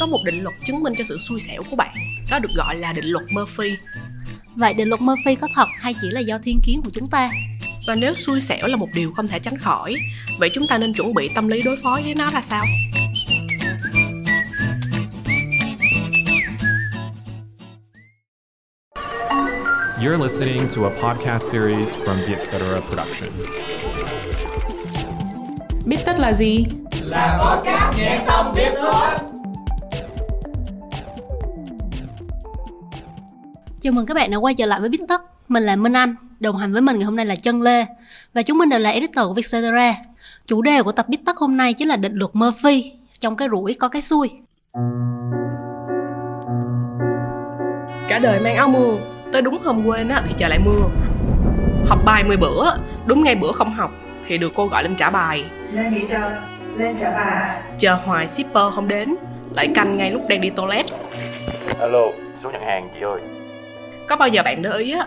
có một định luật chứng minh cho sự xui xẻo của bạn đó được gọi là định luật Murphy Vậy định luật Murphy có thật hay chỉ là do thiên kiến của chúng ta? và nếu xui xẻo là một điều không thể tránh khỏi vậy chúng ta nên chuẩn bị tâm lý đối phó với nó là sao You're listening to a podcast series from the Etc. Production. Biết tất là gì? Chào mừng các bạn đã quay trở lại với Bít Tất. Mình là Minh Anh, đồng hành với mình ngày hôm nay là Trân Lê. Và chúng mình đều là editor của Vietcetera. Chủ đề của tập Bít Tất hôm nay chính là định luật Murphy. Trong cái rủi có cái xui. cả đời mang áo mưa tới đúng hôm quên á thì trời lại mưa học bài 10 bữa đúng ngay bữa không học thì được cô gọi lên trả bài lên nghỉ trời lên trả bài chờ hoài shipper không đến lại canh ngay lúc đang đi toilet Alo, số nhận hàng chị ơi. Có bao giờ bạn để ý á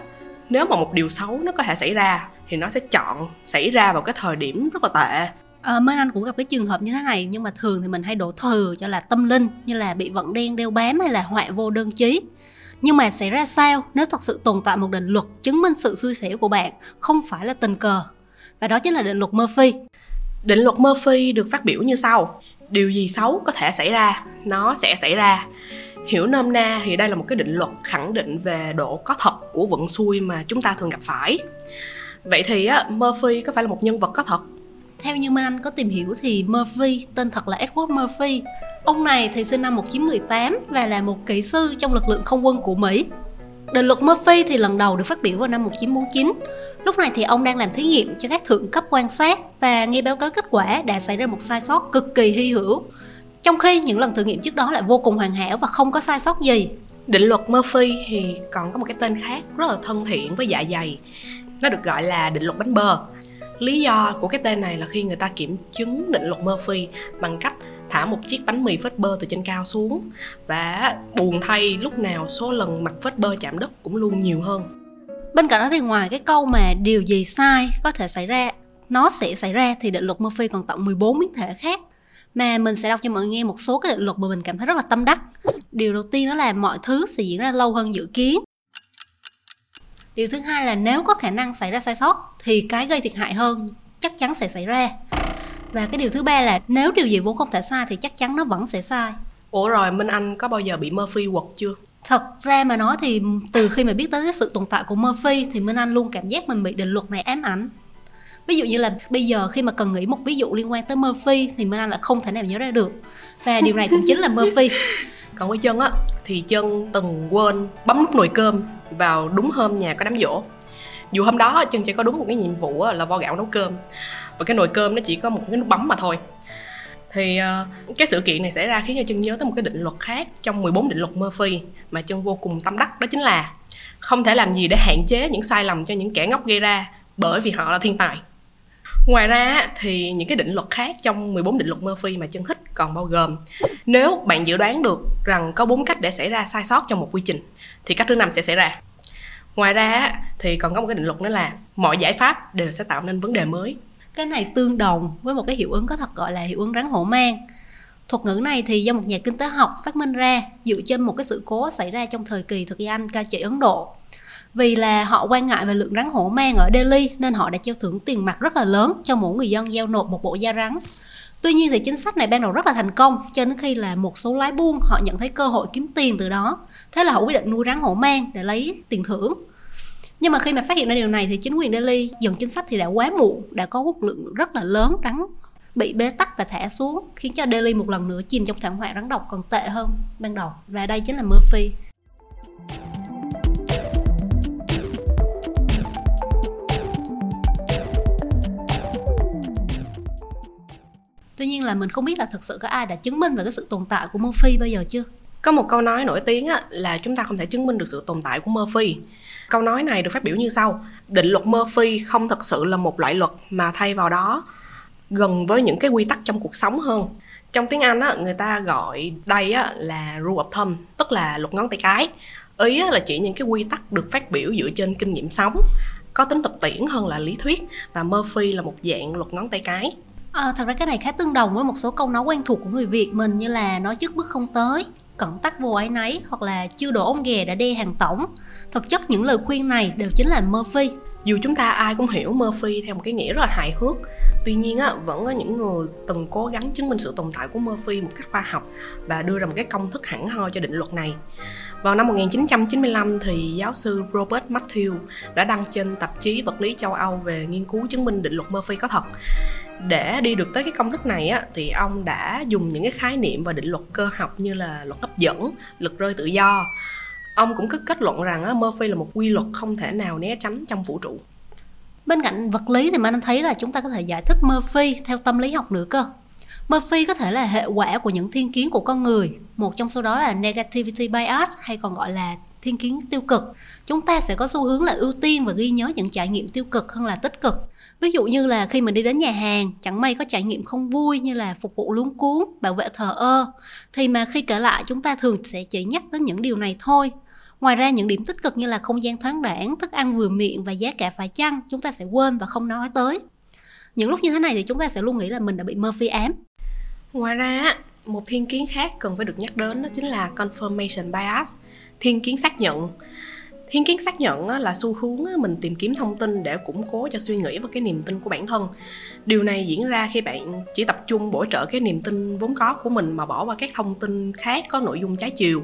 nếu mà một điều xấu nó có thể xảy ra thì nó sẽ chọn xảy ra vào cái thời điểm rất là tệ Ờ, Minh Anh cũng gặp cái trường hợp như thế này nhưng mà thường thì mình hay đổ thừa cho là tâm linh như là bị vận đen đeo bám hay là họa vô đơn chí. Nhưng mà sẽ ra sao nếu thật sự tồn tại một định luật chứng minh sự xui xẻo của bạn không phải là tình cờ. Và đó chính là định luật Murphy. định luật Murphy được phát biểu như sau điều gì xấu có thể xảy ra nó sẽ xảy ra hiểu nôm na thì đây là một cái định luật khẳng định về độ có thật của vận xui mà chúng ta thường gặp phải vậy thì á Murphy có phải là một nhân vật có thật Theo như Minh Anh có tìm hiểu thì Murphy, tên thật là Edward Murphy. Ông này thì sinh năm 1918 và là một kỹ sư trong lực lượng không quân của Mỹ. Định luật Murphy thì lần đầu được phát biểu vào năm 1949. Lúc này thì ông đang làm thí nghiệm cho các thượng cấp quan sát và nghe báo cáo kết quả đã xảy ra một sai sót cực kỳ hy hữu. Trong khi những lần thử nghiệm trước đó lại vô cùng hoàn hảo và không có sai sót gì. định luật Murphy thì còn có một cái tên khác rất là thân thiện với dạ dày nó được gọi là định luật bánh bơ lý do của cái tên này là khi người ta kiểm chứng định luật Murphy bằng cách thả một chiếc bánh mì phết bơ từ trên cao xuống và buồn thay lúc nào số lần mặt phết bơ chạm đất cũng luôn nhiều hơn Bên cạnh đó thì ngoài cái câu mà điều gì sai có thể xảy ra, nó sẽ xảy ra thì định luật Murphy còn tận 14 biến thể khác. Mà mình sẽ đọc cho mọi người nghe một số cái định luật mà mình cảm thấy rất là tâm đắc. Điều đầu tiên đó là mọi thứ sẽ diễn ra lâu hơn dự kiến. Điều thứ hai là nếu có khả năng xảy ra sai sót thì cái gây thiệt hại hơn chắc chắn sẽ xảy ra. Và cái điều thứ ba là nếu điều gì vốn không thể sai thì chắc chắn nó vẫn sẽ sai. ủa rồi Minh Anh có bao giờ bị Murphy quật chưa Thật ra mà nói thì từ khi mà biết tới cái sự tồn tại của Murphy thì Minh Anh luôn cảm giác mình bị định luật này ám ảnh. Ví dụ như là bây giờ khi mà cần nghĩ một ví dụ liên quan tới Murphy thì Minh Anh lại không thể nào nhớ ra được. Và điều này cũng chính là Murphy. còn với chân á, thì chân từng quên bấm nút nồi cơm vào đúng hôm nhà có đám giỗ dù hôm đó chân chỉ có đúng một cái nhiệm vụ là vo gạo nấu cơm và cái nồi cơm nó chỉ có một cái nút bấm mà thôi thì ờ, cái sự kiện này xảy ra khiến cho chân nhớ tới một cái định luật khác trong 14 định luật Murphy mà chân vô cùng tâm đắc, đó chính là không thể làm gì để hạn chế những sai lầm cho những kẻ ngốc gây ra bởi vì họ là thiên tài Ngoài ra thì những cái định luật khác trong 14 định luật Murphy mà chân thích còn bao gồm, nếu bạn dự đoán được rằng có bốn cách để xảy ra sai sót trong một quy trình, thì cách thứ năm sẽ xảy ra. Ngoài ra thì còn có một cái định luật nữa là mọi giải pháp đều sẽ tạo nên vấn đề mới. Cái này tương đồng với một cái hiệu ứng có thật gọi là hiệu ứng rắn hổ mang. Thuật ngữ này thì do một nhà kinh tế học phát minh ra dựa trên một cái sự cố xảy ra trong thời kỳ thực dân Anh cai trị Ấn Độ. Vì là họ quan ngại về lượng rắn hổ mang ở Delhi nên họ đã treo thưởng tiền mặt rất là lớn cho mỗi người dân giao nộp một bộ da rắn. Tuy nhiên thì chính sách này ban đầu rất là thành công cho đến khi là một số lái buôn họ nhận thấy cơ hội kiếm tiền từ đó. Thế là họ quyết định nuôi rắn hổ mang để lấy tiền thưởng. Nhưng mà khi mà phát hiện ra điều này thì chính quyền Delhi dừng chính sách thì đã quá muộn, đã có một lượng rất là lớn rắn bị bế tắc và thả xuống khiến cho Delhi một lần nữa chìm trong thảm họa rắn độc còn tệ hơn ban đầu và đây chính là Murphy Tuy nhiên là mình không biết là thực sự có ai đã chứng minh về cái sự tồn tại của Murphy bao giờ chưa? Có một câu nói nổi tiếng á, là chúng ta không thể chứng minh được sự tồn tại của Murphy. Câu nói này được phát biểu như sau: Định luật Murphy không thật sự là một loại luật mà thay vào đó gần với những cái quy tắc trong cuộc sống hơn. Trong tiếng Anh á, người ta gọi đây á, là rule of thumb, tức là luật ngón tay cái. Ý á, là chỉ những cái quy tắc được phát biểu dựa trên kinh nghiệm sống, có tính thực tiễn hơn là lý thuyết và Murphy là một dạng luật ngón tay cái. À, thật ra cái này khá tương đồng với một số câu nói quen thuộc của người Việt mình như là nói trước bước không tới, cẩn tắc vô ái nấy hoặc là chưa đổ ông ghè đã đe hàng tổng. Thực chất những lời khuyên này đều chính là Murphy. Dù chúng ta ai cũng hiểu Murphy theo một cái nghĩa rất là hài hước, tuy nhiên á, vẫn có những người từng cố gắng chứng minh sự tồn tại của Murphy một cách khoa học và đưa ra một cái công thức hẳn hoi cho định luật này. Vào năm 1995 thì giáo sư Robert Matthew đã đăng trên tạp chí vật lý châu Âu về nghiên cứu chứng minh định luật Murphy có thật. Để đi được tới cái công thức này á, thì ông đã dùng những cái khái niệm và định luật cơ học như là luật hấp dẫn, lực rơi tự do. Ông cũng có kết luận rằng á, Murphy là một quy luật không thể nào né tránh trong vũ trụ. Bên cạnh vật lý thì mình thấy là chúng ta có thể giải thích Murphy theo tâm lý học nữa cơ. Murphy có thể là hệ quả của những thiên kiến của con người. Một trong số đó là negativity bias hay còn gọi là thiên kiến tiêu cực. Chúng ta sẽ có xu hướng là ưu tiên và ghi nhớ những trải nghiệm tiêu cực hơn là tích cực. Ví dụ như là khi mình đi đến nhà hàng, chẳng may có trải nghiệm không vui như là phục vụ luống cuốn, bảo vệ thờ ơ, thì mà khi kể lại chúng ta thường sẽ chỉ nhắc đến những điều này thôi. Ngoài ra những điểm tích cực như là không gian thoáng đãng, thức ăn vừa miệng và giá cả phải chăng, chúng ta sẽ quên và không nói tới. Những lúc như thế này thì chúng ta sẽ luôn nghĩ là mình đã bị Murphy ám. Ngoài ra, một thiên kiến khác cần phải được nhắc đến đó chính là confirmation bias, thiên kiến xác nhận. Thiên kiến xác nhận là xu hướng mình tìm kiếm thông tin để củng cố cho suy nghĩ và cái niềm tin của bản thân. Điều này diễn ra khi bạn chỉ tập trung bổ trợ cái niềm tin vốn có của mình mà bỏ qua các thông tin khác có nội dung trái chiều.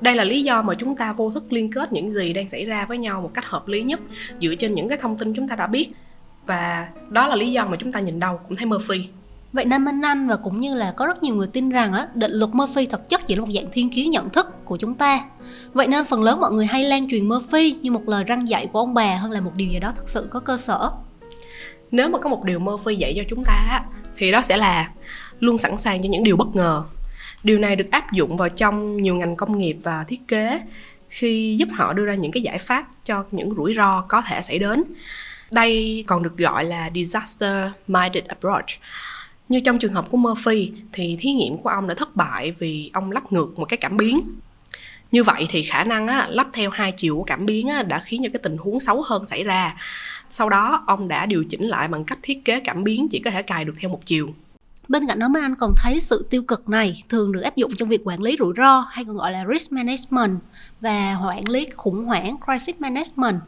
Đây là lý do mà chúng ta vô thức liên kết những gì đang xảy ra với nhau một cách hợp lý nhất, dựa trên những cái thông tin chúng ta đã biết. Và đó là lý do mà chúng ta nhìn đâu cũng thấy mơ phi. Vậy nên Minh Anh và cũng như là có rất nhiều người tin rằng á, định luật Murphy thực chất chỉ là một dạng thiên kiến nhận thức của chúng ta. Vậy nên phần lớn mọi người hay lan truyền Murphy như một lời răng dạy của ông bà hơn là một điều gì đó thực sự có cơ sở. Nếu mà có một điều Murphy dạy cho chúng ta thì đó sẽ là luôn sẵn sàng cho những điều bất ngờ. Điều này được áp dụng vào trong nhiều ngành công nghiệp và thiết kế khi giúp họ đưa ra những cái giải pháp cho những rủi ro có thể xảy đến. Đây còn được gọi là disaster minded approach như trong trường hợp của Murphy thì thí nghiệm của ông đã thất bại vì ông lắp ngược một cái cảm biến. Như vậy thì khả năng á, lắp theo hai chiều của cảm biến á, đã khiến cho cái tình huống xấu hơn xảy ra. Sau đó ông đã điều chỉnh lại bằng cách thiết kế cảm biến chỉ có thể cài được theo một chiều. Bên cạnh đó mấy anh còn thấy sự tiêu cực này thường được áp dụng trong việc quản lý rủi ro hay còn gọi là risk management và quản lý khủng hoảng crisis management.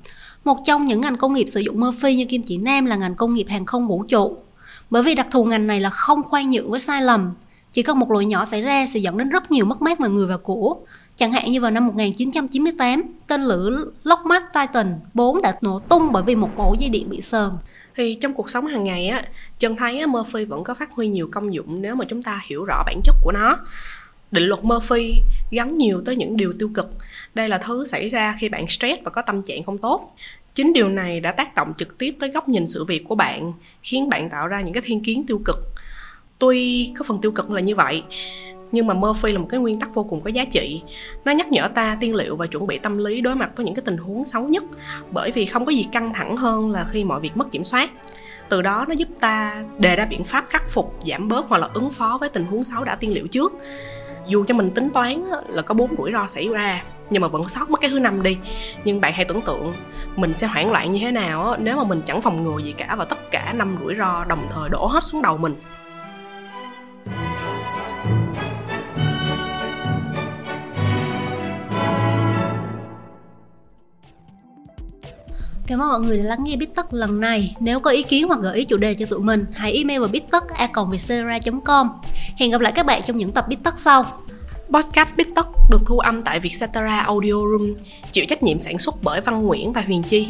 Một trong những ngành công nghiệp sử dụng Murphy như Kim Chỉ Nam là ngành công nghiệp hàng không vũ trụ bởi vì đặc thù ngành này là không khoan nhượng với sai lầm. Chỉ cần một lỗi nhỏ xảy ra sẽ dẫn đến rất nhiều mất mát về người và của. Chẳng hạn như vào năm 1998, tên lửa Lockheed Titan 4 đã nổ tung bởi vì một ổ dây điện bị sờn. Thì trong cuộc sống hàng ngày á, chân thấy á, Murphy vẫn có phát huy nhiều công dụng nếu mà chúng ta hiểu rõ bản chất của nó. Định luật Murphy gắn nhiều tới những điều tiêu cực. Đây là thứ xảy ra khi bạn stress và có tâm trạng không tốt. Chính điều này đã tác động trực tiếp tới góc nhìn sự việc của bạn, khiến bạn tạo ra những cái thiên kiến tiêu cực. Tuy có phần tiêu cực là như vậy, nhưng mà Murphy là một cái nguyên tắc vô cùng có giá trị. Nó nhắc nhở ta tiên liệu và chuẩn bị tâm lý đối mặt với những cái tình huống xấu nhất, bởi vì không có gì căng thẳng hơn là khi mọi việc mất kiểm soát. Từ đó nó giúp ta đề ra biện pháp khắc phục, giảm bớt hoặc là ứng phó với tình huống xấu đã tiên liệu trước. Dù cho mình tính toán là có bốn rủi ro xảy ra, nhưng mà vẫn sót mất cái thứ năm đi nhưng bạn hãy tưởng tượng mình sẽ hoảng loạn như thế nào nếu mà mình chẳng phòng ngừa gì cả và tất cả năm rủi ro đồng thời đổ hết xuống đầu mình Cảm ơn mọi người đã lắng nghe Bít Tất lần này. Nếu có ý kiến hoặc gợi ý chủ đề cho tụi mình, hãy email vào bittất.com. Hẹn gặp lại các bạn trong những tập Bít Tất sau. Podcast BitTok được thu âm tại Vietcetera Audio Room, chịu trách nhiệm sản xuất bởi Văn Nguyễn và Huyền Chi.